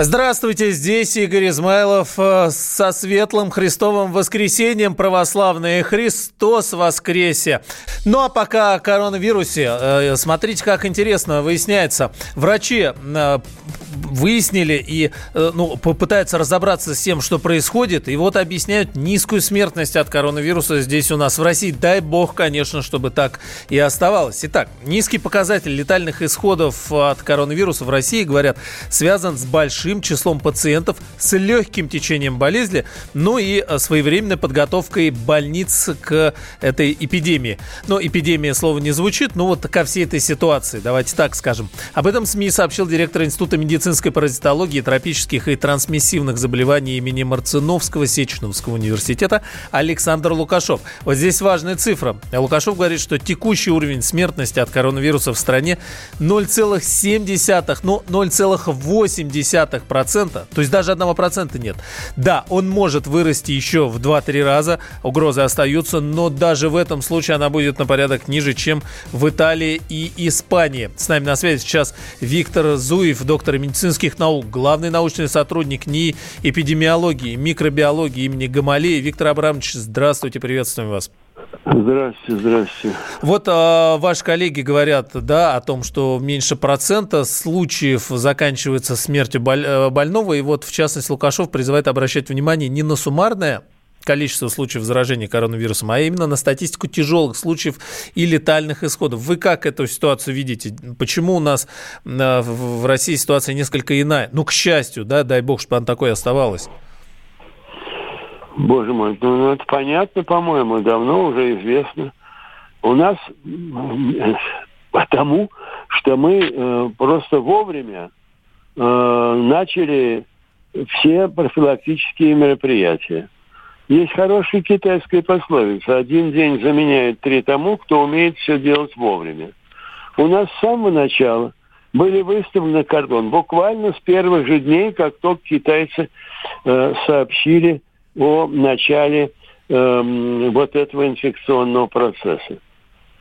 Здравствуйте, здесь Игорь Измайлов э, со светлым Христовым воскресением православные. Христос воскресе! Ну а пока о коронавирусе, э, смотрите, как интересно выясняется. Врачи э, выяснили и ну, попытаются разобраться с тем, что происходит. И вот объясняют низкую смертность от коронавируса здесь у нас в России. Дай бог, конечно, чтобы так и оставалось. Итак, низкий показатель летальных исходов от коронавируса в России, говорят, связан с большим большим числом пациентов с легким течением болезни, ну и э, своевременной подготовкой больниц к этой эпидемии. Но эпидемия слова не звучит, но вот ко всей этой ситуации, давайте так скажем. Об этом СМИ сообщил директор Института медицинской паразитологии, тропических и трансмиссивных заболеваний имени Марциновского Сеченовского университета Александр Лукашов. Вот здесь важная цифра. Лукашов говорит, что текущий уровень смертности от коронавируса в стране 0,7, ну 0,8 процента, то есть даже одного процента нет. Да, он может вырасти еще в 2-3 раза, угрозы остаются, но даже в этом случае она будет на порядок ниже, чем в Италии и Испании. С нами на связи сейчас Виктор Зуев, доктор медицинских наук, главный научный сотрудник НИИ эпидемиологии, микробиологии имени Гамалеи. Виктор Абрамович, здравствуйте, приветствуем вас. Здравствуйте, здравствуйте. Вот э, ваши коллеги говорят, да, о том, что меньше процента случаев заканчивается смертью э, больного, и вот, в частности, Лукашов призывает обращать внимание не на суммарное количество случаев заражения коронавирусом, а именно на статистику тяжелых случаев и летальных исходов. Вы как эту ситуацию видите? Почему у нас э, в России ситуация несколько иная? Ну, к счастью, да, дай бог, чтобы она такой оставалась. Боже мой, ну, ну это понятно, по-моему, давно уже известно. У нас потому, что мы э, просто вовремя э, начали все профилактические мероприятия. Есть хорошая китайская пословица. Один день заменяет три тому, кто умеет все делать вовремя. У нас с самого начала были выставлены кордон. Буквально с первых же дней, как только китайцы э, сообщили о начале э, вот этого инфекционного процесса.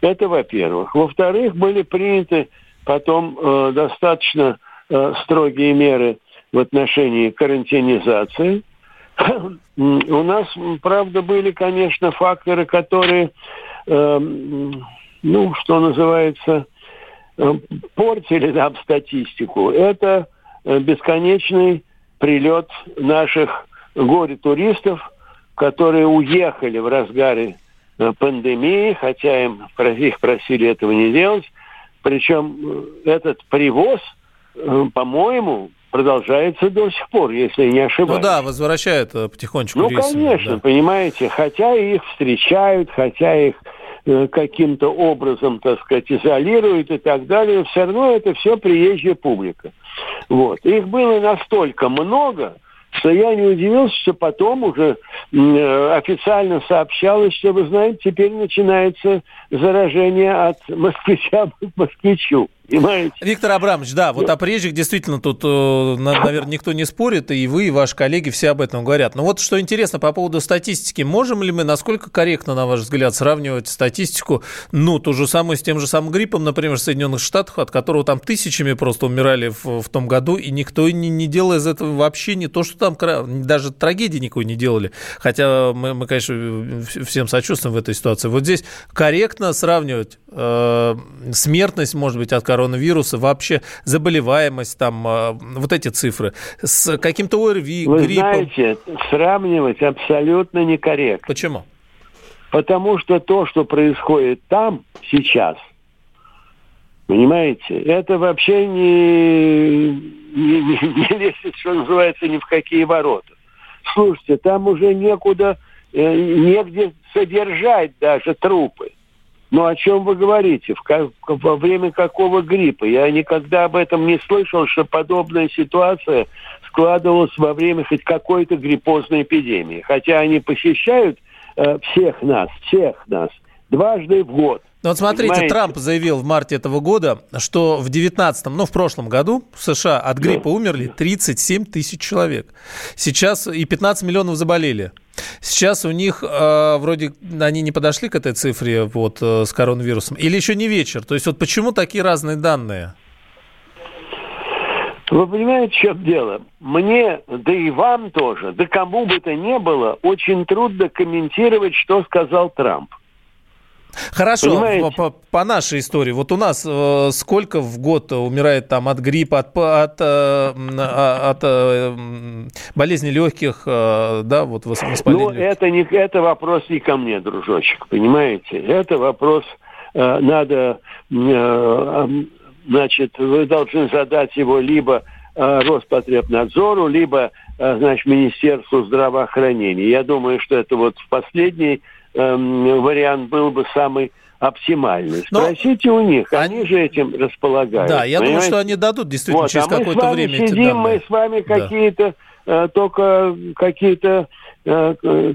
Это во-первых. Во-вторых, были приняты потом э, достаточно э, строгие меры в отношении карантинизации. У нас, правда, были, конечно, факторы, которые, э, ну, что называется, э, портили нам статистику. Это э, бесконечный прилет наших горе-туристов, которые уехали в разгаре э, пандемии, хотя им, их просили этого не делать. Причем э, этот привоз, э, по-моему, продолжается до сих пор, если я не ошибаюсь. Ну да, возвращают потихонечку Ну, рейсы, конечно, да. понимаете, хотя их встречают, хотя их каким-то образом, так сказать, изолируют и так далее, все равно это все приезжая публика. Вот. Их было настолько много, что я не удивился, что потом уже э, официально сообщалось, что, вы знаете, теперь начинается заражение от москвича к москвичу. Понимаете? Виктор Абрамович, да, вот о приезжих действительно тут, э, наверное, никто не спорит, и вы, и ваши коллеги все об этом говорят. Но вот что интересно по поводу статистики. Можем ли мы, насколько корректно, на ваш взгляд, сравнивать статистику, ну, ту же самую с тем же самым гриппом, например, в Соединенных Штатах, от которого там тысячами просто умирали в, в том году, и никто не, не делал из этого вообще не то, что там даже трагедии никакой не делали. Хотя мы, мы конечно, всем сочувствуем в этой ситуации. Вот здесь корректно сравнивать э, смертность, может быть, от коронавируса коронавируса, вообще заболеваемость, там, а, вот эти цифры, с каким-то ОРВИ, Вы гриппом? знаете, сравнивать абсолютно некорректно. Почему? Потому что то, что происходит там сейчас, понимаете, это вообще не, не, не, не лезет, что называется, ни в какие ворота. Слушайте, там уже некуда, э, негде содержать даже трупы. Ну о чем вы говорите? В, во время какого гриппа? Я никогда об этом не слышал, что подобная ситуация складывалась во время хоть какой-то гриппозной эпидемии. Хотя они посещают э, всех нас, всех нас, дважды в год. Ну вот смотрите, Понимаете? Трамп заявил в марте этого года, что в 19 ну в прошлом году в США от гриппа умерли 37 тысяч человек. Сейчас и 15 миллионов заболели. Сейчас у них э, вроде они не подошли к этой цифре вот э, с коронавирусом. Или еще не вечер? То есть вот почему такие разные данные? Вы понимаете, в чем дело? Мне, да и вам тоже, да кому бы то ни было, очень трудно комментировать, что сказал Трамп. Хорошо, по, по нашей истории. Вот у нас э, сколько в год умирает там от гриппа, от, от, э, а, от, э, болезни легких, э, да, вот воспаления? Ну, это, не, это вопрос не ко мне, дружочек, понимаете? Это вопрос э, надо, э, значит, вы должны задать его либо э, Роспотребнадзору, либо, э, значит, Министерству здравоохранения. Я думаю, что это вот в последней эм, вариант был бы самый оптимальный. Спросите Но... у них, они, же этим располагают. Да, я понимаете? думаю, что они дадут действительно вот, через а какое-то время сидим, эти данные. Мы с вами да. какие-то э, только какие-то э,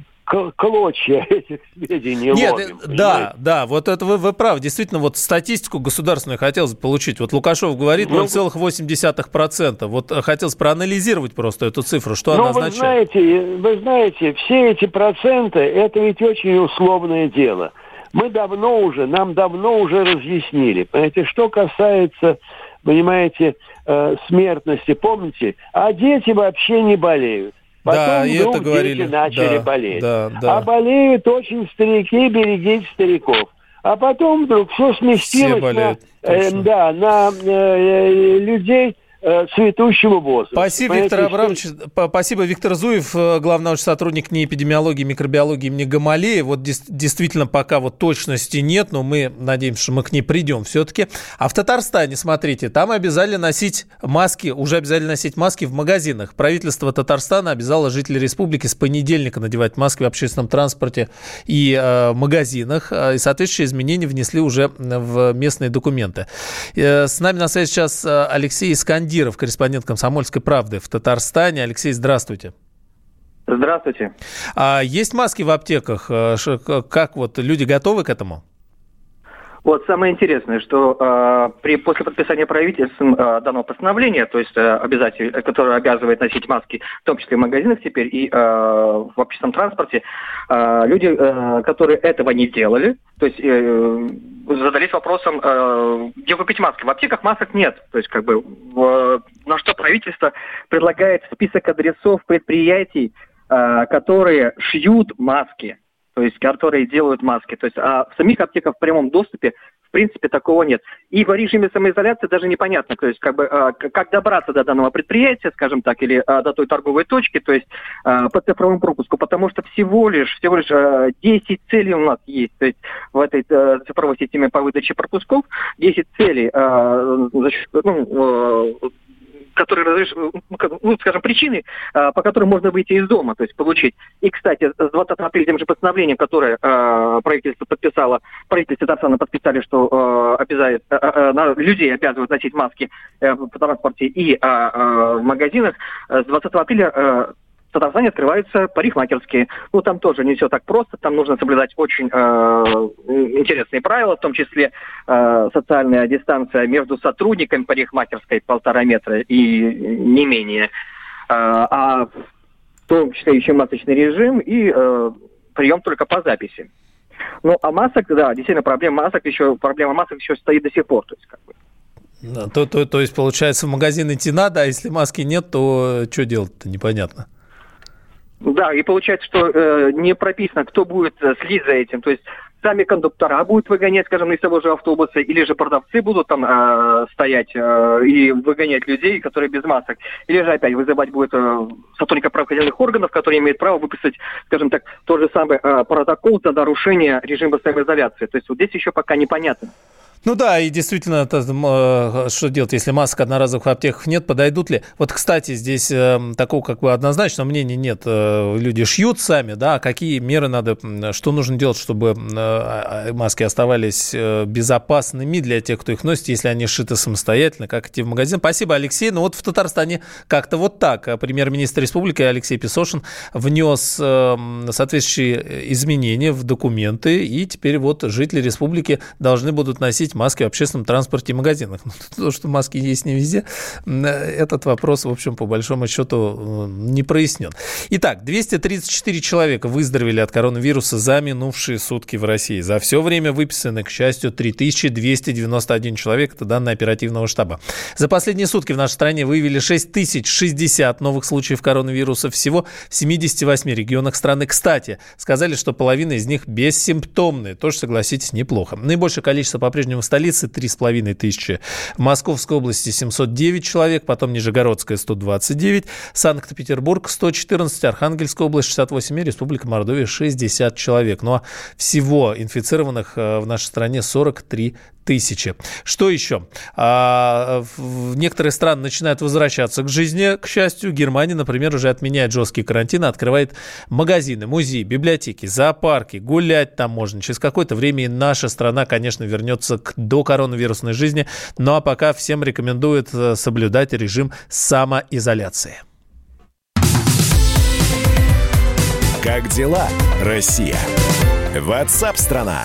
клочья этих сведений Нет, ловим. Э, да, да, вот это вы, вы правы. Действительно, вот статистику государственную хотелось бы получить. Вот Лукашов говорит 0,8%. Ну, вот э, хотелось проанализировать просто эту цифру, что ну, она вы означает. Знаете, вы знаете, все эти проценты, это ведь очень условное дело. Мы давно уже, нам давно уже разъяснили. Понимаете, что касается, понимаете, э, смертности, помните, а дети вообще не болеют. Потом да, и это говорили. дети начали да, болеть. Да, да. А болеют очень старики, берегите стариков. А потом вдруг все сместилось все болеют, на, э, да, на э, людей, Э, цветущего возраста. Спасибо, Виктор Абрамович. Спасибо, Виктор Зуев, э, главный научный сотрудник НИИ эпидемиологии, микробиологии имени Гамалея. Вот действительно пока вот точности нет, но мы надеемся, что мы к ней придем все-таки. А в Татарстане, смотрите, там обязали носить маски, уже обязали носить маски в магазинах. Правительство Татарстана обязало жителей республики с понедельника надевать маски в общественном транспорте и э, магазинах. Э, и соответствующие изменения внесли уже в местные документы. Э, с нами на связи сейчас Алексей Искандер Бандиров, корреспондент «Комсомольской правды» в Татарстане. Алексей, здравствуйте. Здравствуйте. А есть маски в аптеках? Э, как вот люди готовы к этому? Вот самое интересное, что э, при, после подписания правительством э, данного постановления, то есть э, обязатель, которое обязывает носить маски, в том числе в магазинах теперь и э, в общественном транспорте, э, люди, э, которые этого не делали, то есть э, задались вопросом, э, где купить маски. В аптеках масок нет. То есть как бы в, на что правительство предлагает список адресов предприятий, э, которые шьют маски то есть которые делают маски. То есть а в самих аптеках в прямом доступе в принципе такого нет. И в режиме самоизоляции даже непонятно, то есть как бы а, как добраться до данного предприятия, скажем так, или а, до той торговой точки, то есть а, по цифровому пропуску, потому что всего лишь всего лишь 10 целей у нас есть, то есть в этой цифровой системе по выдаче пропусков 10 целей ну, которые разреш... Ну, ну, скажем, причины, а, по которым можно выйти из дома, то есть получить. И, кстати, с 20 апреля тем же постановлением, которое э, правительство подписало, правительство Татарстана подписали, что э, обязает, э, э, людей обязывают носить маски э, в транспорте и э, э, в магазинах, с 20 апреля э, в Татарстане открываются парикмахерские. Ну, там тоже не все так просто, там нужно соблюдать очень э, интересные правила, в том числе э, социальная дистанция между сотрудниками парикмахерской полтора метра и не менее. Э, а в том числе еще масочный режим и э, прием только по записи. Ну, а масок, да, действительно, проблема масок еще, проблема масок еще стоит до сих пор. То есть, как бы. То, то, то есть, получается, в магазин идти надо, а если маски нет, то что делать-то непонятно. Да, и получается, что э, не прописано, кто будет э, следить за этим. То есть сами кондуктора будут выгонять, скажем, из того же автобуса, или же продавцы будут там э, стоять э, и выгонять людей, которые без масок. Или же опять вызывать будет э, сотрудника правоохранительных органов, которые имеют право выписать, скажем так, тот же самый э, протокол за нарушение режима самоизоляции. То есть вот здесь еще пока непонятно. Ну да, и действительно, это, э, что делать, если масок одноразовых в аптеках нет, подойдут ли? Вот, кстати, здесь э, такого как бы однозначного мнения нет. Э, люди шьют сами, да, а какие меры надо, что нужно делать, чтобы э, а, маски оставались безопасными для тех, кто их носит, если они шиты самостоятельно, как идти в магазин. Спасибо, Алексей. Ну вот в Татарстане как-то вот так. Премьер-министр республики Алексей Песошин внес э, соответствующие изменения в документы, и теперь вот жители республики должны будут носить носить маски в общественном транспорте и магазинах. Ну, то, что маски есть не везде, этот вопрос, в общем, по большому счету не прояснен. Итак, 234 человека выздоровели от коронавируса за минувшие сутки в России. За все время выписаны, к счастью, 3291 человек. Это данные оперативного штаба. За последние сутки в нашей стране выявили 6060 новых случаев коронавируса всего в 78 регионах страны. Кстати, сказали, что половина из них бессимптомные. Тоже, согласитесь, неплохо. Наибольшее количество по-прежнему в столице 3,5 тысячи. В Московской области 709 человек, потом Нижегородская 129, Санкт-Петербург 114, Архангельская область 68 и Республика Мордовия 60 человек. Ну а всего инфицированных э, в нашей стране 43 тысячи. Что еще? А, некоторые страны начинают возвращаться к жизни, к счастью. Германия, например, уже отменяет жесткий карантин, открывает магазины, музеи, библиотеки, зоопарки. Гулять там можно. Через какое-то время и наша страна, конечно, вернется к докоронавирусной жизни. Ну а пока всем рекомендуют э, соблюдать режим самоизоляции. Как дела, Россия? Ватсап-страна!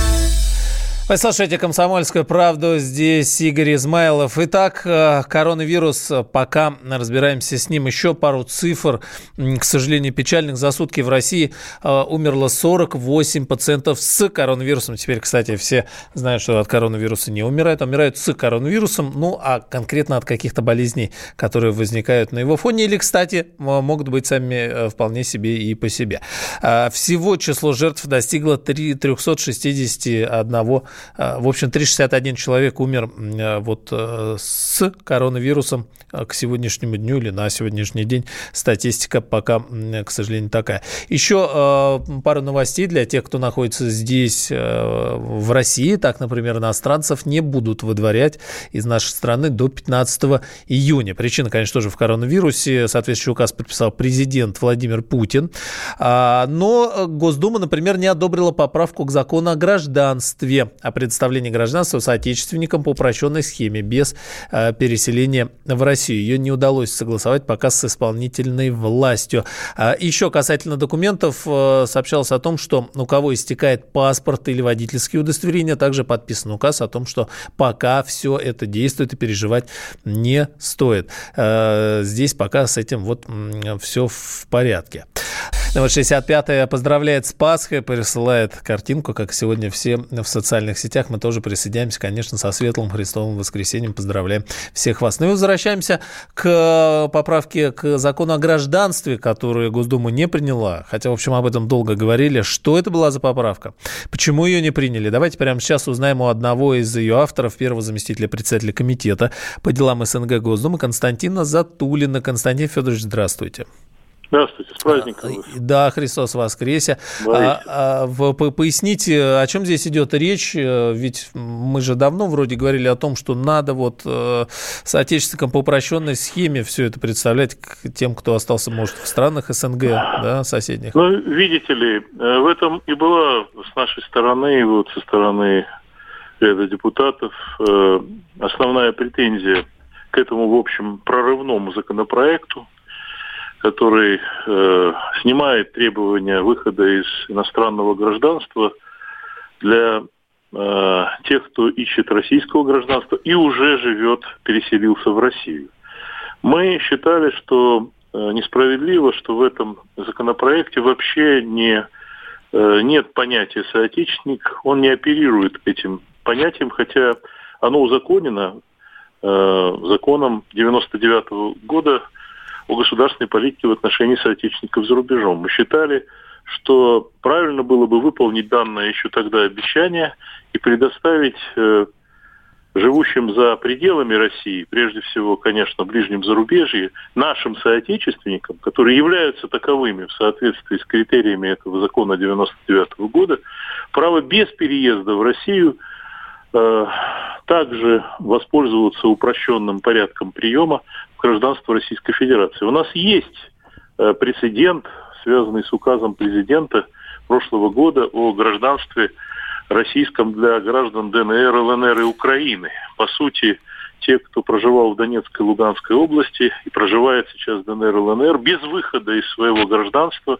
Вы слушаете «Комсомольскую правду». Здесь Игорь Измайлов. Итак, э, коронавирус, пока разбираемся с ним, еще пару цифр, к сожалению, печальных. За сутки в России э, умерло 48 пациентов с коронавирусом. Теперь, кстати, все знают, что от коронавируса не умирают, а умирают с коронавирусом, ну, а конкретно от каких-то болезней, которые возникают на его фоне, или, кстати, могут быть сами э, вполне себе и по себе. Всего число жертв достигло 361 а, в общем, 361 человек умер а, вот э, с коронавирусом а, к сегодняшнему дню или на сегодняшний день. Статистика пока, к сожалению, такая. Еще пару новостей для тех, кто находится здесь, э, в России. Так, например, иностранцев не будут выдворять из нашей страны до 15 июня. Причина, конечно, тоже в коронавирусе. Соответствующий указ подписал президент Владимир Путин. Но Госдума, например, не одобрила поправку к закону о гражданстве о предоставлении гражданства соотечественникам по упрощенной схеме без э, переселения в Россию. Ее не удалось согласовать пока с исполнительной властью. А еще касательно документов э, сообщалось о том, что у кого истекает паспорт или водительские удостоверения, также подписан указ о том, что пока все это действует и переживать не стоит. Э, здесь пока с этим вот все в порядке. Ну вот 65-я поздравляет с Пасхой, присылает картинку, как сегодня все в социальных сетях. Мы тоже присоединяемся, конечно, со Светлым Христовым воскресеньем. Поздравляем всех вас. Ну и возвращаемся к поправке к закону о гражданстве, которую Госдума не приняла. Хотя, в общем, об этом долго говорили. Что это была за поправка? Почему ее не приняли? Давайте прямо сейчас узнаем у одного из ее авторов, первого заместителя председателя комитета по делам СНГ Госдумы Константина Затулина. Константин Федорович. Здравствуйте, с праздником. А, да, Христос воскресе. А, а, в, по, поясните, о чем здесь идет речь? Э, ведь мы же давно вроде говорили о том, что надо вот э, соотечественникам по упрощенной схеме все это представлять к тем, кто остался, может, в странах СНГ, да, соседних. Ну, видите ли, э, в этом и была с нашей стороны, вот со стороны ряда депутатов, э, основная претензия к этому, в общем, прорывному законопроекту, который э, снимает требования выхода из иностранного гражданства для э, тех, кто ищет российского гражданства и уже живет, переселился в Россию. Мы считали, что э, несправедливо, что в этом законопроекте вообще не, э, нет понятия соотечественник, он не оперирует этим понятием, хотя оно узаконено э, законом 99 -го года о государственной политике в отношении соотечественников за рубежом. Мы считали, что правильно было бы выполнить данное еще тогда обещание и предоставить э, живущим за пределами России, прежде всего, конечно, в ближнем зарубежье, нашим соотечественникам, которые являются таковыми в соответствии с критериями этого закона 99 года, право без переезда в Россию э, также воспользоваться упрощенным порядком приема гражданство Российской Федерации. У нас есть э, прецедент, связанный с указом президента прошлого года о гражданстве российском для граждан ДНР, ЛНР и Украины. По сути, те, кто проживал в Донецкой и Луганской области и проживает сейчас в ДНР ЛНР, без выхода из своего гражданства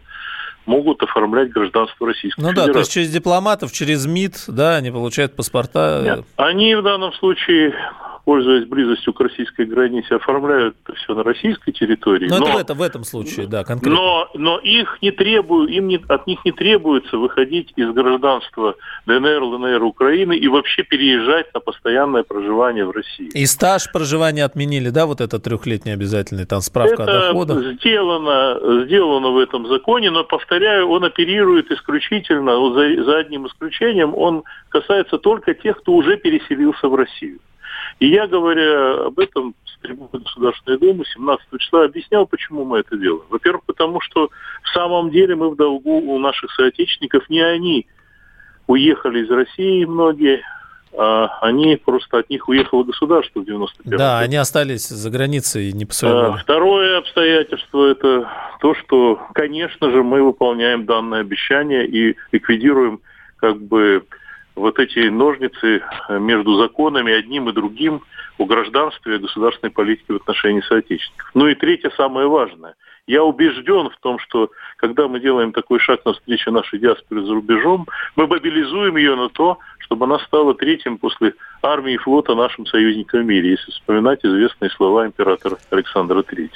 могут оформлять гражданство Российской ну Федерации. Ну да, то есть через дипломатов, через МИД, да, они получают паспорта. Нет, они в данном случае пользуясь близостью к российской границе, оформляют это все на российской территории. Но, но это в, это, в этом случае, да, конкретно. Но, но их не требуют, им не, от них не требуется выходить из гражданства ДНР, ЛНР, Украины и вообще переезжать на постоянное проживание в России. И стаж проживания отменили, да, вот это трехлетний обязательный, там справка это о доходах? сделано, сделано в этом законе, но, повторяю, он оперирует исключительно, за, за одним исключением, он касается только тех, кто уже переселился в Россию. И я, говоря об этом с трибуны Государственной Думы 17 числа, объяснял, почему мы это делаем. Во-первых, потому что в самом деле мы в долгу у наших соотечественников. Не они уехали из России многие, а они просто от них уехало государство в 95 Да, они остались за границей не а, Второе обстоятельство – это то, что, конечно же, мы выполняем данное обещание и ликвидируем как бы вот эти ножницы э, между законами одним и другим о гражданстве и государственной политике в отношении соотечественников. Ну и третье, самое важное. Я убежден в том, что когда мы делаем такой шаг навстречу нашей диаспоре за рубежом, мы мобилизуем ее на то, чтобы она стала третьим после армии и флота нашим союзником в мире, если вспоминать известные слова императора Александра III.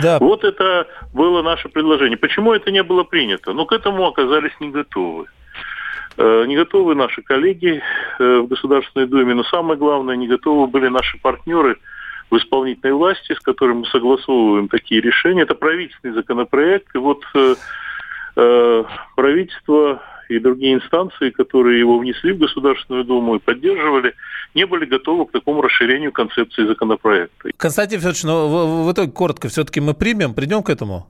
Да. Вот это было наше предложение. Почему это не было принято? Ну, к этому оказались не готовы. Э, не готовы наши коллеги э, в Государственной Думе, но самое главное, не готовы были наши партнеры в исполнительной власти, с которыми мы согласовываем такие решения. Это правительственный законопроект, и вот э, э, правительство и другие инстанции, которые его внесли в Государственную Думу и поддерживали, не были готовы к такому расширению концепции законопроекта. Константин Федорович, но в, в итоге коротко все-таки мы примем, придем к этому?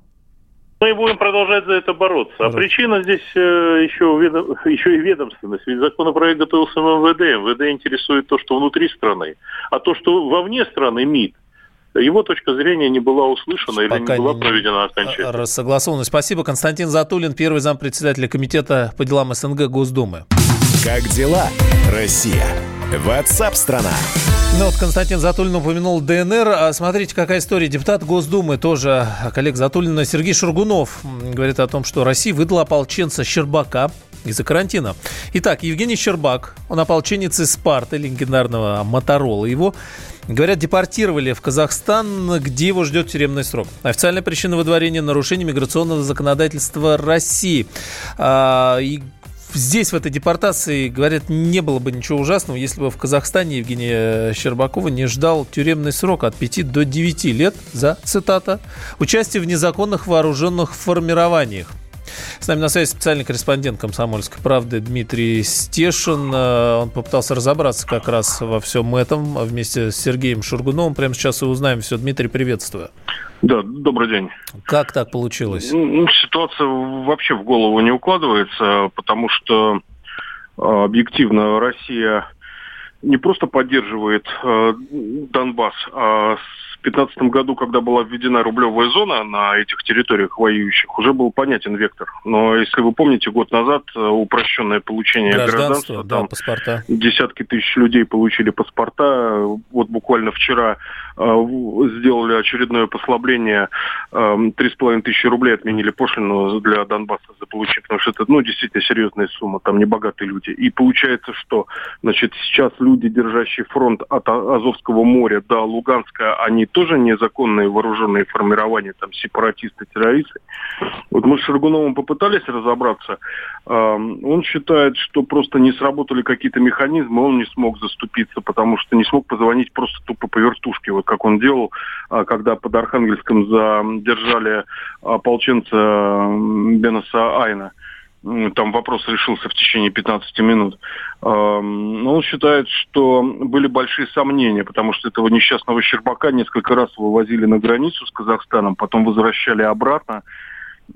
Мы будем продолжать за это бороться. А причина здесь э, еще, ведом, еще и ведомственность. Ведь законопроект готовился в МВД. МВД интересует то, что внутри страны. А то, что вовне страны МИД, его точка зрения не была услышана Пока или не была проведена окончательно. Согласовано. Спасибо. Константин Затулин, первый зампредседателя Комитета по делам СНГ Госдумы. Как дела, Россия? Ватсап-страна! Ну вот Константин Затулин упомянул ДНР. А смотрите, какая история. Депутат Госдумы, тоже коллег Затулина, Сергей Шургунов, говорит о том, что Россия выдала ополченца Щербака из-за карантина. Итак, Евгений Щербак, он ополченец из Спарты, легендарного Моторола. Его, говорят, депортировали в Казахстан, где его ждет тюремный срок. Официальная причина выдворения – нарушение миграционного законодательства России. А, и здесь, в этой депортации, говорят, не было бы ничего ужасного, если бы в Казахстане Евгения Щербакова не ждал тюремный срок от 5 до 9 лет за, цитата, участие в незаконных вооруженных формированиях. С нами на связи специальный корреспондент «Комсомольской правды» Дмитрий Стешин. Э, он попытался разобраться как раз во всем этом вместе с Сергеем Шургуновым. Прямо сейчас и узнаем все. Дмитрий, приветствую. Да, добрый день. Как так получилось? Ну, ситуация вообще в голову не укладывается, потому что э, объективно Россия не просто поддерживает э, Донбасс, а 2015 году, когда была введена рублевая зона на этих территориях воюющих, уже был понятен вектор. Но если вы помните, год назад э, упрощенное получение гражданства, да, там паспорта. десятки тысяч людей получили паспорта. Вот буквально вчера сделали очередное послабление. Э, три с половиной тысячи рублей отменили пошлину для Донбасса за получение, потому что это ну, действительно серьезная сумма, там небогатые люди. И получается, что значит, сейчас люди, держащие фронт от Азовского моря до Луганска, они тоже незаконные вооруженные формирования, там, сепаратисты, террористы. Вот мы с Шаргуновым попытались разобраться. Он считает, что просто не сработали какие-то механизмы, он не смог заступиться, потому что не смог позвонить просто тупо по вертушке, как он делал, а, когда под Архангельском задержали ополченца Бенаса Айна. там вопрос решился в течение 15 минут. Но он считает, что были большие сомнения, потому что этого несчастного Щербака несколько раз вывозили на границу с Казахстаном, потом возвращали обратно.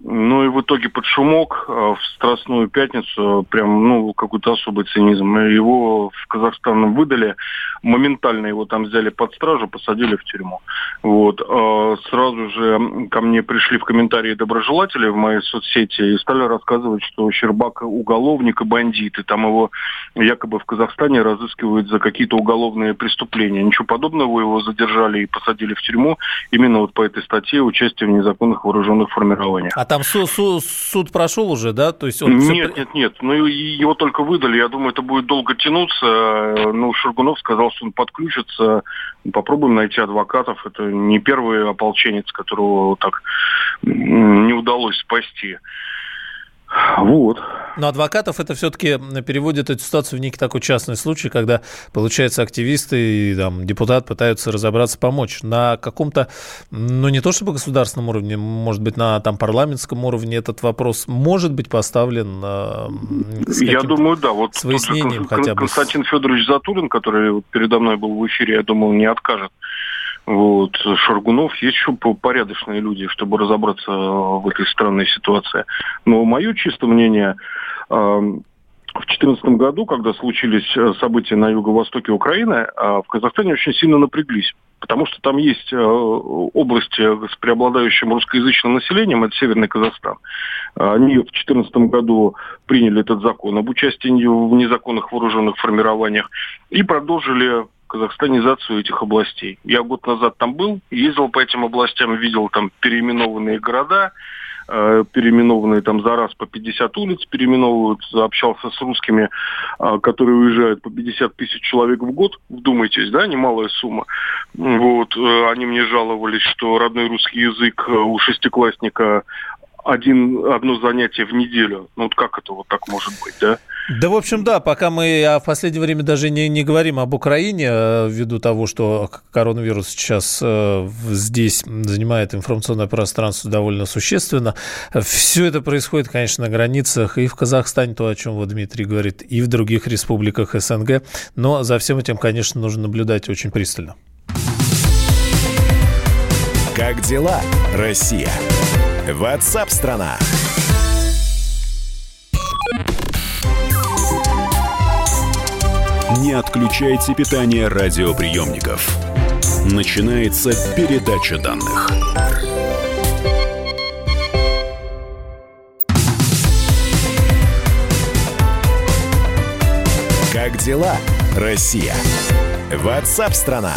Ну и в итоге под шумок э, в Страстную пятницу прям, ну, какой-то особый цинизм. Его в Казахстан выдали, моментально его там взяли под стражу, посадили в тюрьму. Вот. А сразу же ко мне пришли в комментарии доброжелатели в моей соцсети и стали рассказывать, что Щербак уголовник и бандит, и там его якобы в Казахстане разыскивают за какие-то уголовные преступления. Ничего подобного, его задержали и посадили в тюрьму именно вот по этой статье участие в незаконных вооруженных формированиях. А там суд, суд, суд прошел уже, да? То есть он нет, все... нет, нет. Ну, его только выдали. Я думаю, это будет долго тянуться. Ну, Шургунов сказал, что он подключится. Попробуем найти адвокатов. Это не первый ополченец, которого так не удалось спасти. Вот. Но адвокатов это все-таки переводит эту ситуацию в некий такой частный случай, когда, получается, активисты и там, депутат пытаются разобраться, помочь. На каком-то, ну не то чтобы государственном уровне, может быть, на там парламентском уровне этот вопрос может быть поставлен с Я думаю, да. Вот с выяснением хотя бы. Константин Федорович Затурин, который передо мной был в эфире, я думал, не откажет вот, Шаргунов, есть еще порядочные люди, чтобы разобраться в этой странной ситуации. Но мое чистое мнение, в 2014 году, когда случились э, события на юго-востоке Украины, а, в Казахстане очень сильно напряглись. Потому что там есть э, области с преобладающим русскоязычным населением, это Северный Казахстан. Они в 2014 году приняли этот закон об участии в незаконных вооруженных формированиях и продолжили казахстанизацию этих областей. Я год назад там был, ездил по этим областям, видел там переименованные города, э, переименованные там за раз по 50 улиц переименовывают, общался с русскими, э, которые уезжают по 50 тысяч человек в год, вдумайтесь, да, немалая сумма. Вот, э, они мне жаловались, что родной русский язык у шестиклассника один, одно занятие в неделю. Ну вот как это вот так может быть, да? Да, в общем, да, пока мы а в последнее время даже не, не говорим об Украине, э, ввиду того, что коронавирус сейчас э, здесь занимает информационное пространство довольно существенно. Все это происходит, конечно, на границах и в Казахстане, то, о чем вот Дмитрий говорит, и в других республиках СНГ. Но за всем этим, конечно, нужно наблюдать очень пристально. Как дела, Россия? Ватсап-страна! Не отключайте питание радиоприемников. Начинается передача данных. Как дела, Россия? Ватсап-страна!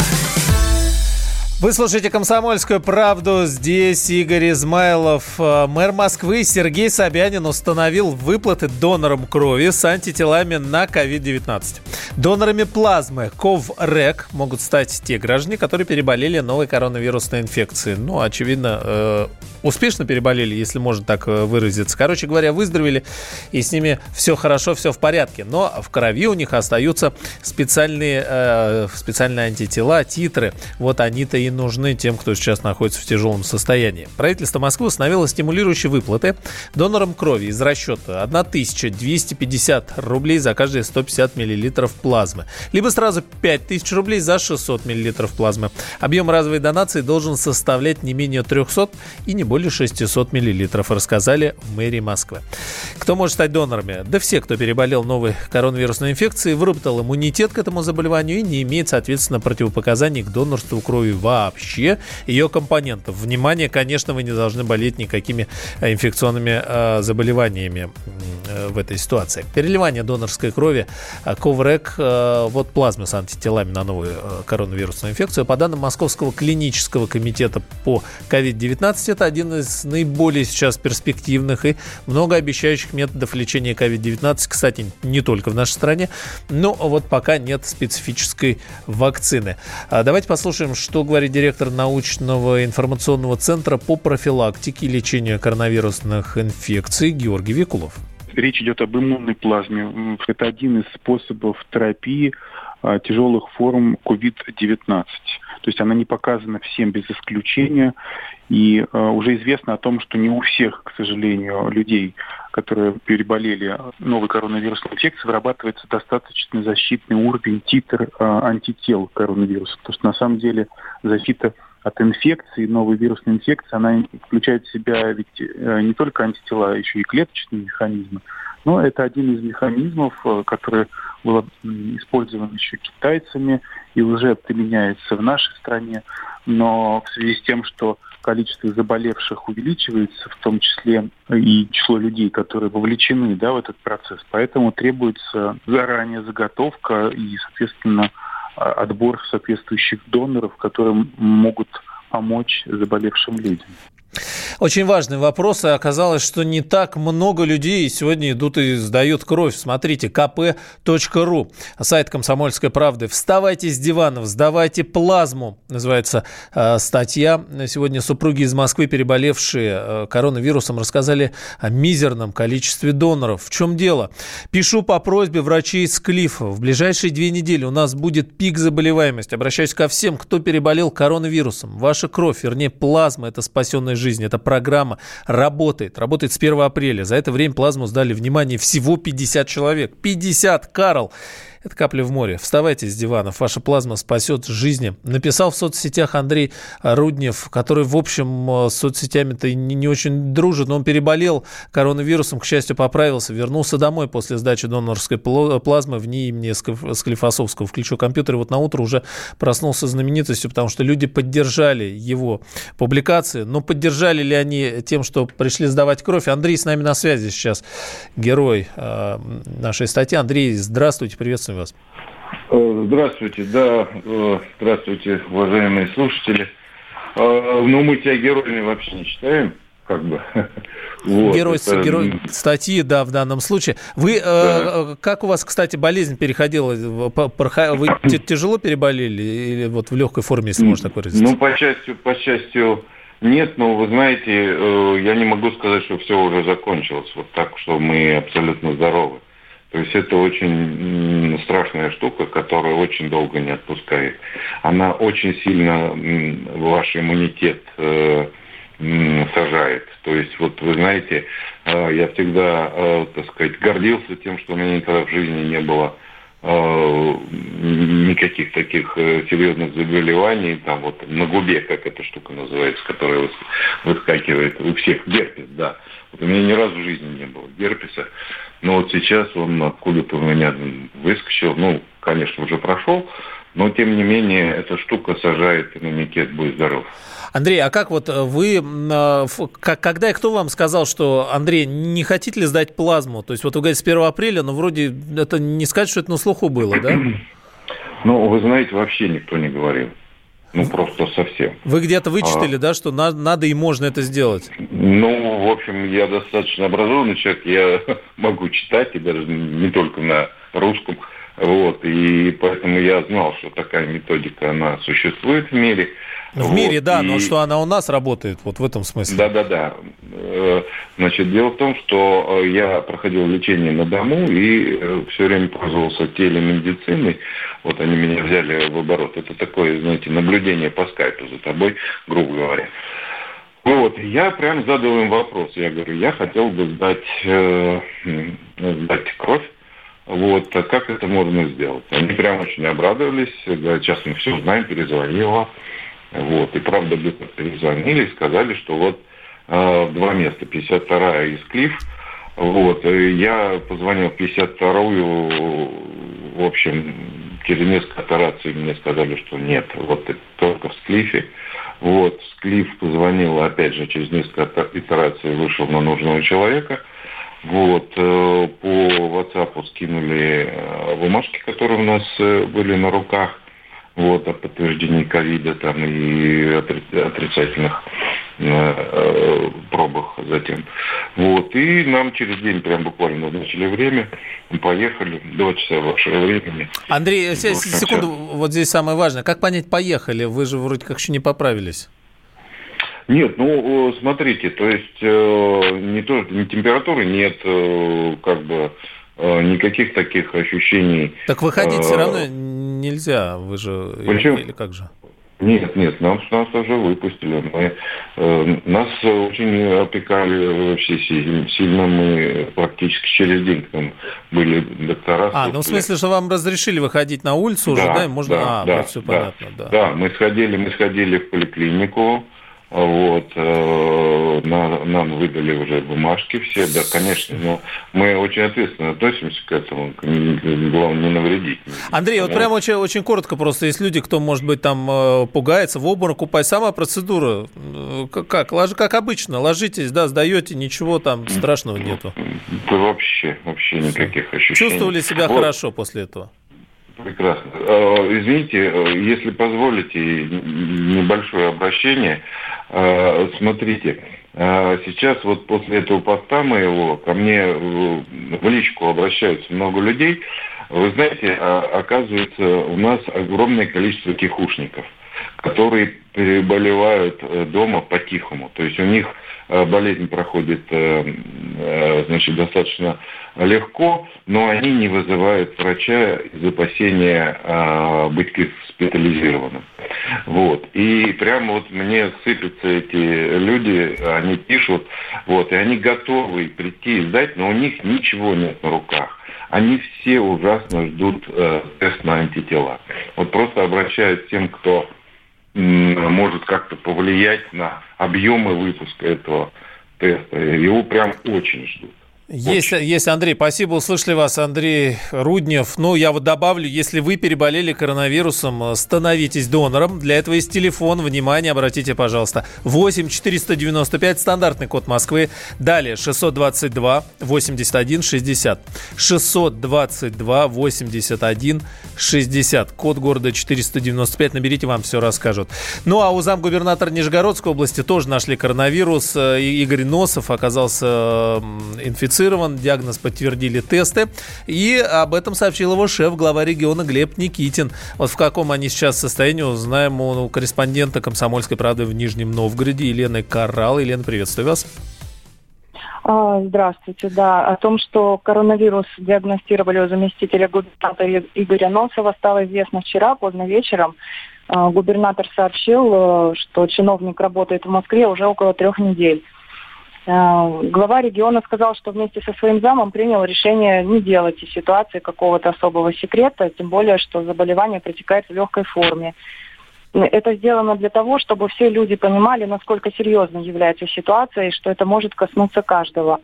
Вы слушаете «Комсомольскую правду». Здесь Игорь Измайлов. Э, мэр Москвы Сергей Собянин установил выплаты донорам крови с антителами на COVID-19. Донорами плазмы КОВРЕК могут стать те граждане, которые переболели новой коронавирусной инфекцией. Ну, очевидно, э, успешно переболели, если можно так э, выразиться. Короче говоря, выздоровели, и с ними все хорошо, все в порядке. Но в крови у них остаются специальные, специальные антитела, титры. Вот они-то и нужны тем, кто сейчас находится в тяжелом состоянии. Правительство Москвы установило стимулирующие выплаты донорам крови из расчета 1250 рублей за каждые 150 миллилитров плазмы. Либо сразу 5000 рублей за 600 миллилитров плазмы. Объем разовой донации должен составлять не менее 300 и не более 600 миллилитров, рассказали в мэрии Москвы. Кто может стать донорами? Да все, кто переболел новой коронавирусной инфекцией, выработал иммунитет к этому заболеванию и не имеет, соответственно, противопоказаний к донорству крови вообще, ее компонентов. Внимание, конечно, вы не должны болеть никакими э, инфекционными э, заболеваниями э, в этой ситуации. Переливание донорской крови э, Коврек, э, вот плазмы с антителами на новую э, коронавирусную инфекцию. По данным Московского клинического комитета по COVID-19, это один из наиболее сейчас перспективных и многообещающих методов лечения COVID-19, кстати, не только в нашей стране, но вот пока нет специфической вакцины. А давайте послушаем, что говорит директор научного информационного центра по профилактике и лечению коронавирусных инфекций Георгий Викулов. Речь идет об иммунной плазме. Это один из способов терапии а, тяжелых форм COVID-19. То есть она не показана всем без исключения. И э, уже известно о том, что не у всех, к сожалению, людей, которые переболели новой коронавирусной инфекцией, вырабатывается достаточно защитный уровень титр э, антител коронавируса. Потому что на самом деле защита от инфекции, новой вирусной инфекции, она включает в себя ведь э, не только антитела, а еще и клеточные механизмы. Но это один из механизмов, э, который был использован еще китайцами и уже применяется в нашей стране. Но в связи с тем, что количество заболевших увеличивается, в том числе и число людей, которые вовлечены да, в этот процесс. Поэтому требуется заранее заготовка и, соответственно, отбор соответствующих доноров, которые могут помочь заболевшим людям. Очень важный вопрос. И оказалось, что не так много людей сегодня идут и сдают кровь. Смотрите, kp.ru, сайт «Комсомольской правды». Вставайте с диванов, сдавайте плазму, называется э, статья. Сегодня супруги из Москвы, переболевшие э, коронавирусом, рассказали о мизерном количестве доноров. В чем дело? Пишу по просьбе врачей из Клифа. В ближайшие две недели у нас будет пик заболеваемости. Обращаюсь ко всем, кто переболел коронавирусом. Ваша кровь, вернее плазма – это спасенная жизнь. Это программа работает. Работает с 1 апреля. За это время плазму сдали, внимание, всего 50 человек. 50, Карл! Это капля в море. Вставайте с диванов. Ваша плазма спасет жизни. Написал в соцсетях Андрей Руднев, который, в общем, э, с соцсетями-то не, не очень дружит, но он переболел коронавирусом, к счастью, поправился, вернулся домой после сдачи донорской плазмы в НИИ имени Склифосовского. Включил компьютер, и вот на утро уже проснулся знаменитостью, потому что люди поддержали его публикации. Но поддержали ли они тем, что пришли сдавать кровь? Андрей с нами на связи сейчас, герой э, нашей статьи. Андрей, здравствуйте, приветствую приветствуем вас. Э, здравствуйте, да, э, здравствуйте, уважаемые слушатели. Э, ну, мы тебя героями вообще не считаем, как бы. Вот, герой, это... герой статьи, да, в данном случае. Вы, да. э, как у вас, кстати, болезнь переходила? Вы тяжело переболели или вот в легкой форме, если можно так выразиться? Ну, по счастью, по счастью, нет, но вы знаете, я не могу сказать, что все уже закончилось. Вот так, что мы абсолютно здоровы. То есть это очень страшная штука, которая очень долго не отпускает. Она очень сильно ваш иммунитет э, сажает. То есть вот вы знаете, э, я всегда, э, так сказать, гордился тем, что у меня никогда в жизни не было никаких таких серьезных заболеваний, там вот на губе, как эта штука называется, которая выскакивает у всех, герпес, да. Вот у меня ни разу в жизни не было герпеса. Но вот сейчас он откуда-то у меня выскочил. Ну, конечно, уже прошел. Но, тем не менее, эта штука сажает иммунитет, будь здоров. Андрей, а как вот вы, а, когда и кто вам сказал, что, Андрей, не хотите ли сдать плазму? То есть вот вы говорите с 1 апреля, но вроде это не сказать, что это на слуху было, да? Ну, вы знаете, вообще никто не говорил. Ну, просто совсем. Вы где-то вычитали, а, да, что на, надо и можно это сделать? Ну, в общем, я достаточно образованный человек, я могу читать, и даже не только на русском. Вот, и поэтому я знал, что такая методика, она существует в мире. В вот, мире, да, и... но что она у нас работает, вот в этом смысле. Да-да-да. Э, значит, дело в том, что э, я проходил лечение на дому и э, все время пользовался телемедициной. Вот они меня взяли в оборот. Это такое, знаете, наблюдение по скайпу за тобой, грубо говоря. Вот, я прям задал им вопрос. Я говорю, я хотел бы сдать, э, сдать кровь. Вот, а как это можно сделать? Они прям очень обрадовались. Говорят, сейчас мы все знаем, перезвонила. Вот. И правда быстро перезвонили и сказали, что вот э, два места, 52-я из Клифф. Вот. И я позвонил 52-ю, в общем, через несколько операций мне сказали, что нет, вот только в Склифе. Вот, Склиф позвонил, опять же, через несколько операций вышел на нужного человека. Вот, э, по WhatsApp скинули э, бумажки, которые у нас э, были на руках вот, о подтверждении ковида там, и отрицательных э, э, пробах затем. Вот, и нам через день прям буквально назначили время, мы поехали, два часа вашего времени. Андрей, общем, секунду, вот здесь самое важное, как понять поехали? Вы же вроде как еще не поправились. Нет, ну смотрите, то есть э, не то, ни температуры нет, э, как бы э, никаких таких ощущений. Так выходить э, все равно нельзя. Вы же... Почему? Или как же? Нет, нет, нас, нас тоже выпустили. Мы, э, нас очень опекали вообще сильно, сильно. Мы практически через день к нам были доктора. А, ну в смысле, что вам разрешили выходить на улицу уже, да? Можно... Да, а, да, все да, понятно, да. Да, мы сходили, мы сходили в поликлинику, вот, э, на, нам выдали уже бумажки все, да, конечно, но мы очень ответственно относимся к этому, главное не навредить. Андрей, вот прям очень, очень коротко просто, есть люди, кто, может быть, там э, пугается, в обморок упасть, сама процедура, э, как, как, лож, как обычно, ложитесь, да, сдаете, ничего там страшного нету. Да вообще, вообще никаких ощущений. Чувствовали себя вот. хорошо после этого? Прекрасно. Э, Извините, э, если позволите, небольшое обращение. Э, Смотрите, сейчас вот после этого поста моего ко мне в личку обращаются много людей. Вы знаете, оказывается, у нас огромное количество тихушников, которые переболевают дома по-тихому. То есть у них болезнь проходит значит, достаточно легко, но они не вызывают врача из опасения э, быть госпитализированным. Вот. И прямо вот мне сыпятся эти люди, они пишут, вот, и они готовы прийти и сдать, но у них ничего нет на руках. Они все ужасно ждут э, тест на антитела. Вот просто обращаюсь к тем, кто может как-то повлиять на объемы выпуска этого теста. Его прям очень ждут. Есть, есть, Андрей, спасибо, услышали вас, Андрей Руднев. Ну, я вот добавлю, если вы переболели коронавирусом, становитесь донором. Для этого есть телефон, внимание, обратите, пожалуйста. 8 495, стандартный код Москвы. Далее, 622 81 60. 622 81 60. Код города 495, наберите, вам все расскажут. Ну, а у замгубернатора Нижегородской области тоже нашли коронавирус. Игорь Носов оказался инфицирован инфицирован, диагноз подтвердили тесты. И об этом сообщил его шеф, глава региона Глеб Никитин. Вот в каком они сейчас состоянии, узнаем у корреспондента «Комсомольской правды» в Нижнем Новгороде Елены Карал. Елена, приветствую вас. А, здравствуйте. Да, о том, что коронавирус диагностировали у заместителя губернатора Игоря Носова, стало известно вчера поздно вечером. А, губернатор сообщил, э, что чиновник работает в Москве уже около трех недель. Э, глава региона сказал, что вместе со своим замом принял решение не делать из ситуации какого-то особого секрета, тем более, что заболевание протекает в легкой форме. Это сделано для того, чтобы все люди понимали, насколько серьезной является ситуация и что это может коснуться каждого.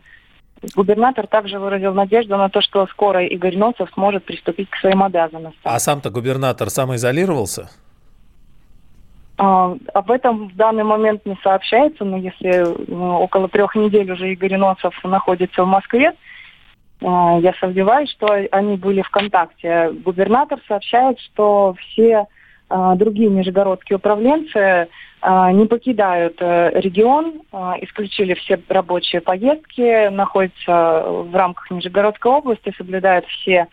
Губернатор также выразил надежду на то, что скоро Игорь Носов сможет приступить к своим обязанностям. А сам-то губернатор самоизолировался? А, об этом в данный момент не сообщается, но если ну, около трех недель уже Игорь Носов находится в Москве, а, я сомневаюсь, что они были в контакте. Губернатор сообщает, что все а, другие нижегородские управленцы не покидают э, регион, исключили все рабочие поездки, находятся в рамках Нижегородской области, соблюдают все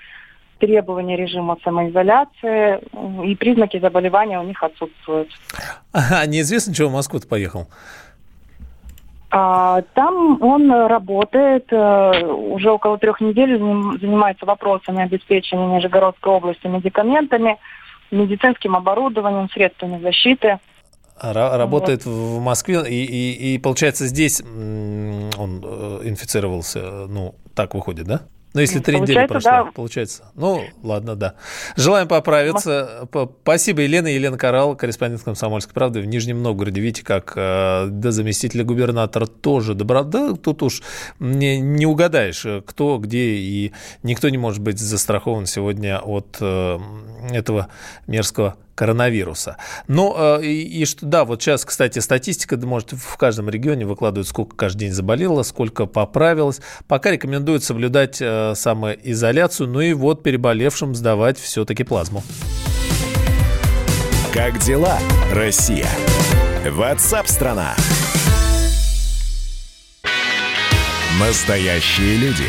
требования режима самоизоляции, и признаки заболевания у них отсутствуют. А неизвестно, чего в Москву-то поехал? А, там он работает, э, уже около трех недель занимается вопросами обеспечения Нижегородской области медикаментами, медицинским оборудованием, средствами защиты. Работает вот. в Москве, и, и, и получается здесь он э, инфицировался, ну, так выходит, да? Ну, если три недели прошло, да. получается. Ну, ладно, да. Желаем поправиться. Спасибо, Елена. Елена Карал, корреспондент «Комсомольской правды» в Нижнем Новгороде. Видите, как э, до заместителя губернатора тоже добро... Да, тут уж не, не угадаешь, кто, где, и никто не может быть застрахован сегодня от э, этого мерзкого коронавируса. Ну, э, и, и что, да, вот сейчас, кстати, статистика, может, в каждом регионе выкладывают, сколько каждый день заболело, сколько поправилось. Пока рекомендуют соблюдать э, самоизоляцию, ну и вот переболевшим сдавать все-таки плазму. Как дела, Россия? Ватсап-страна! Настоящие люди.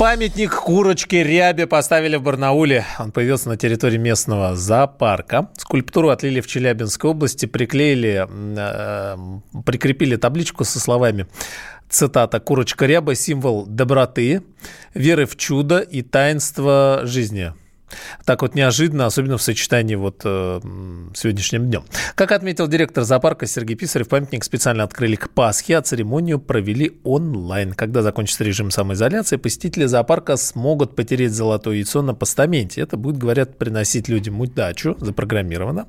Памятник курочке рябе поставили в Барнауле. Он появился на территории местного зоопарка. Скульптуру отлили в Челябинской области, приклеили, э, прикрепили табличку со словами цитата «Курочка ряба – символ доброты, веры в чудо и таинство жизни». Так вот неожиданно, особенно в сочетании вот э, сегодняшним днем. Как отметил директор зоопарка Сергей Писарев, памятник специально открыли к Пасхе, а церемонию провели онлайн. Когда закончится режим самоизоляции, посетители зоопарка смогут потереть золотое яйцо на постаменте. Это будет, говорят, приносить людям удачу, запрограммировано.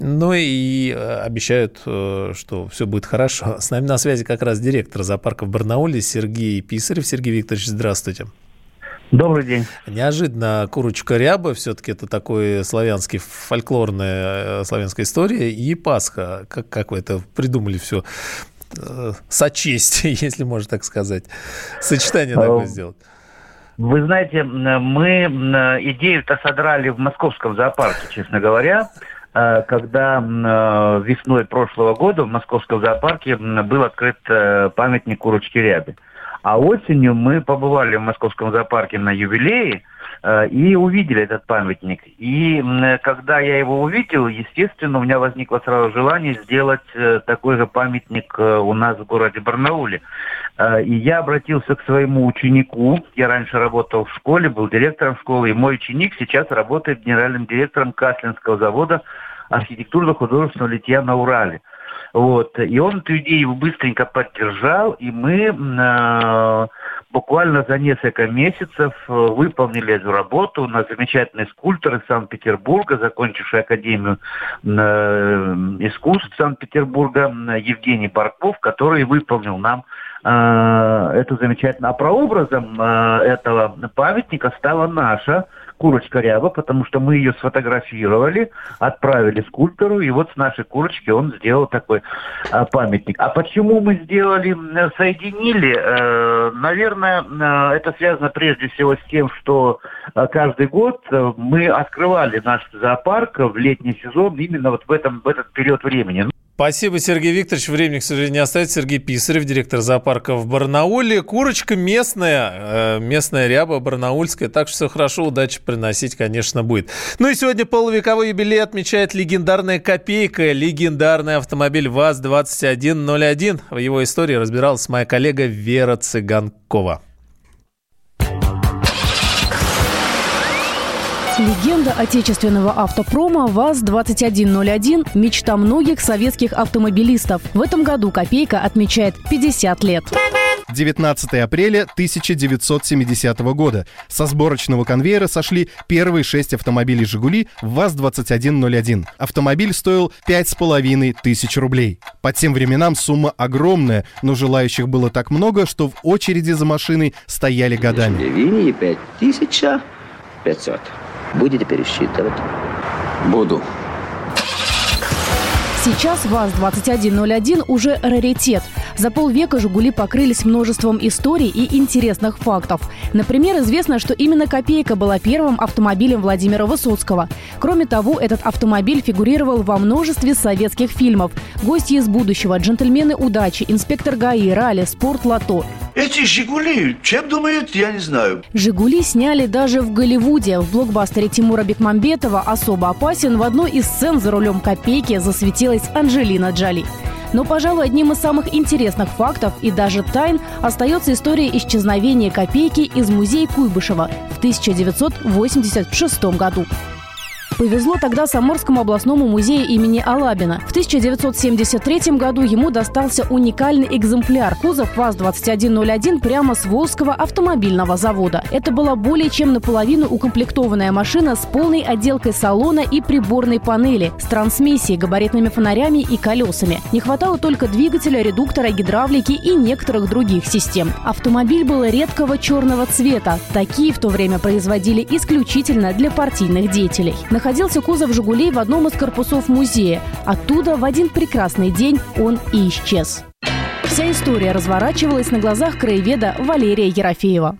Ну и э, обещают, э, что все будет хорошо. С нами на связи как раз директор зоопарка в Барнауле Сергей Писарев. Сергей Викторович, здравствуйте. Добрый день. Неожиданно курочка ряба, все-таки это такой славянский, фольклорная э, славянская история, и Пасха. Как, как вы это придумали все э, сочесть, если можно так сказать, сочетание такое Э, сделать? Вы знаете, мы идею-то содрали в московском зоопарке, честно говоря, когда весной прошлого года в московском зоопарке был открыт памятник курочке рябе. А осенью мы побывали в московском зоопарке на юбилее э, и увидели этот памятник. И когда я его увидел, естественно, у меня возникло сразу желание сделать э, такой же памятник э, у нас в городе Барнауле. И я обратился к своему ученику. Я раньше работал в школе, был директором школы. И мой ученик сейчас работает генеральным директором Каслинского завода архитектурно-художественного литья на Урале. Вот. И он эту идею быстренько поддержал, и мы э, буквально за несколько месяцев э, выполнили эту работу. У нас замечательный скульптор из Санкт-Петербурга, закончивший Академию э, искусств Санкт-Петербурга, Евгений Барков, который выполнил нам э, это замечательно. А прообразом э, этого памятника стала наша курочка ряба, потому что мы ее сфотографировали, отправили скульптору, и вот с нашей курочки он сделал такой а, памятник. А почему мы сделали, соединили? Э, наверное, э, это связано прежде всего с тем, что э, каждый год э, мы открывали наш зоопарк в летний сезон именно вот в, этом, в этот период времени. Спасибо, Сергей Викторович. Времени, к сожалению, не остается. Сергей Писарев, директор зоопарка в Барнауле. Курочка местная, э, местная ряба барнаульская. Так что все хорошо, удачи приносить, конечно, будет. Ну и сегодня полувековой юбилей отмечает легендарная копейка, легендарный автомобиль ВАЗ-2101. В его истории разбиралась моя коллега Вера Цыганкова. Легенда отечественного автопрома ВАЗ-2101 – мечта многих советских автомобилистов. В этом году «Копейка» отмечает 50 лет. 19 апреля 1970 года. Со сборочного конвейера сошли первые шесть автомобилей «Жигули» ВАЗ-2101. Автомобиль стоил 5,5 тысяч рублей. По тем временам сумма огромная, но желающих было так много, что в очереди за машиной стояли годами. Линии 5500. Будете пересчитывать? Буду. Сейчас ВАЗ-2101 уже раритет. За полвека «Жигули» покрылись множеством историй и интересных фактов. Например, известно, что именно «Копейка» была первым автомобилем Владимира Высоцкого. Кроме того, этот автомобиль фигурировал во множестве советских фильмов. «Гости из будущего», «Джентльмены удачи», «Инспектор ГАИ», «Ралли», «Спорт Лото». Эти «Жигули» чем думают, я не знаю. «Жигули» сняли даже в Голливуде. В блокбастере Тимура Бекмамбетова «Особо опасен» в одной из сцен за рулем «Копейки» засветилась Анджелина Джоли. Но, пожалуй, одним из самых интересных фактов и даже тайн остается история исчезновения копейки из музея Куйбышева в 1986 году. Повезло тогда Самарскому областному музею имени Алабина. В 1973 году ему достался уникальный экземпляр – кузов ВАЗ-2101 прямо с Волжского автомобильного завода. Это была более чем наполовину укомплектованная машина с полной отделкой салона и приборной панели, с трансмиссией, габаритными фонарями и колесами. Не хватало только двигателя, редуктора, гидравлики и некоторых других систем. Автомобиль был редкого черного цвета. Такие в то время производили исключительно для партийных деятелей находился кузов «Жигулей» в одном из корпусов музея. Оттуда в один прекрасный день он и исчез. Вся история разворачивалась на глазах краеведа Валерия Ерофеева.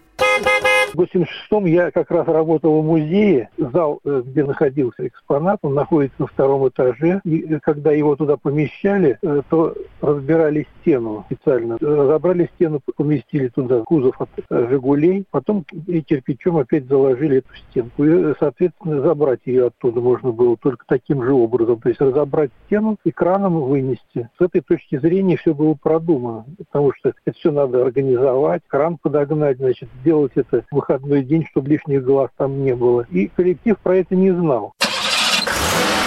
В 86-м я как раз работал в музее. Зал, э, где находился экспонат, он находится на втором этаже. И э, когда его туда помещали, э, то разбирали стену специально. Разобрали стену, поместили туда кузов от э, «Жигулей», потом и кирпичом опять заложили эту стенку. И, соответственно, забрать ее оттуда можно было только таким же образом. То есть разобрать стену и краном вынести. С этой точки зрения все было продумано, потому что это все надо организовать, кран подогнать, значит, сделать это в выходной день, чтобы лишних глаз там не было. И коллектив про это не знал.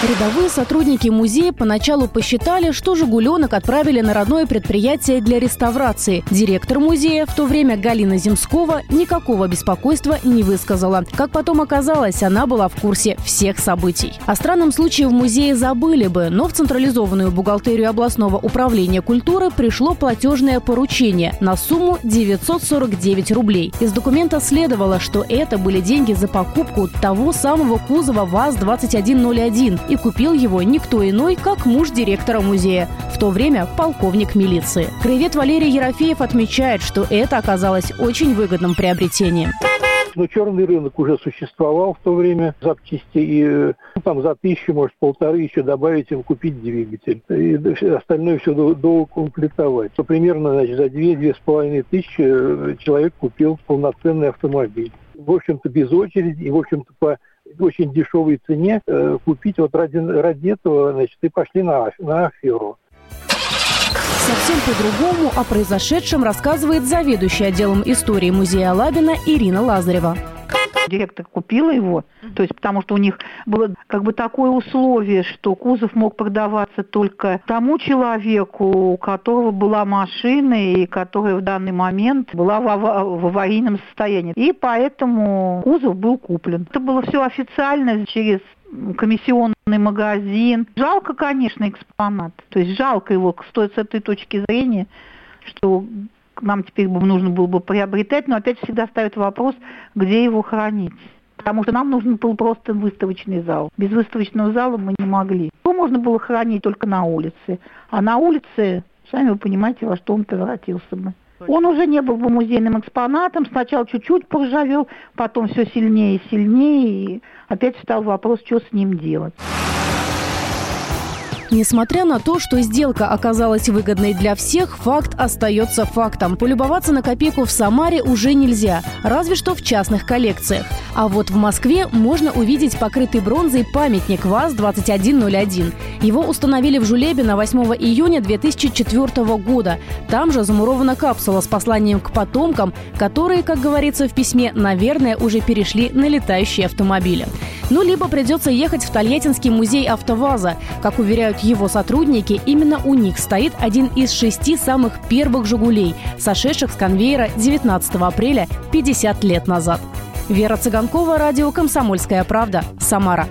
Рядовые сотрудники музея поначалу посчитали, что «Жигуленок» отправили на родное предприятие для реставрации. Директор музея, в то время Галина Земскова, никакого беспокойства не высказала. Как потом оказалось, она была в курсе всех событий. О странном случае в музее забыли бы, но в централизованную бухгалтерию областного управления культуры пришло платежное поручение на сумму 949 рублей. Из документа следовало, что это были деньги за покупку того самого кузова ВАЗ-2101, и купил его никто иной, как муж директора музея, в то время полковник милиции. Краевед Валерий Ерофеев отмечает, что это оказалось очень выгодным приобретением. Но черный рынок уже существовал в то время запчасти, и ну, там за тысячу, может, полторы еще добавить им купить двигатель. И остальное все доукомплектовать. То примерно значит, за две-две с половиной тысячи э, человек купил полноценный автомобиль. В общем-то, без очереди и, в общем-то, по очень дешевой цене э, купить вот ради, ради этого, значит, и пошли на, на аферу. Совсем по-другому о произошедшем рассказывает заведующий отделом истории музея Лабина Ирина Лазарева директор купила его, то есть потому что у них было как бы такое условие, что кузов мог продаваться только тому человеку, у которого была машина и которая в данный момент была в, в аварийном состоянии. И поэтому кузов был куплен. Это было все официально через комиссионный магазин. Жалко, конечно, экспонат. То есть жалко его стоит с этой точки зрения, что нам теперь бы нужно было бы приобретать, но опять всегда ставит вопрос, где его хранить. Потому что нам нужен был просто выставочный зал. Без выставочного зала мы не могли. Его можно было хранить только на улице. А на улице, сами вы понимаете, во что он превратился бы. Он уже не был бы музейным экспонатом. Сначала чуть-чуть поржавел, потом все сильнее и сильнее. И опять встал вопрос, что с ним делать. Несмотря на то, что сделка оказалась выгодной для всех, факт остается фактом. Полюбоваться на копейку в Самаре уже нельзя, разве что в частных коллекциях. А вот в Москве можно увидеть покрытый бронзой памятник ВАЗ-2101. Его установили в Жулебе 8 июня 2004 года. Там же замурована капсула с посланием к потомкам, которые, как говорится в письме, наверное, уже перешли на летающие автомобили. Ну, либо придется ехать в Тольяттинский музей АвтоВАЗа. Как уверяют его сотрудники, именно у них стоит один из шести самых первых «Жигулей», сошедших с конвейера 19 апреля 50 лет назад. Вера Цыганкова, радио «Комсомольская правда», Самара.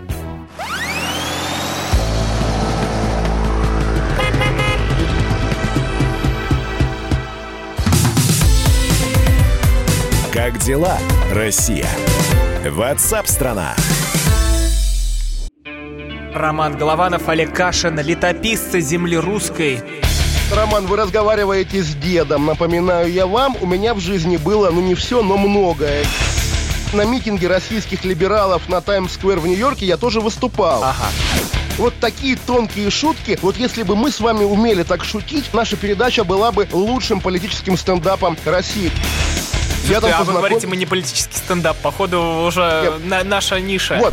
Как дела, Россия? Ватсап-страна! Роман Голованов, Олег Кашин, летописцы земли русской. Роман, вы разговариваете с дедом. Напоминаю я вам, у меня в жизни было, ну не все, но многое. На митинге российских либералов на Таймс-сквер в Нью-Йорке я тоже выступал. Ага. Вот такие тонкие шутки, вот если бы мы с вами умели так шутить, наша передача была бы лучшим политическим стендапом России. Я там а познаком... вы говорите, мы не политический стендап, походу уже на, наша ниша. Вот.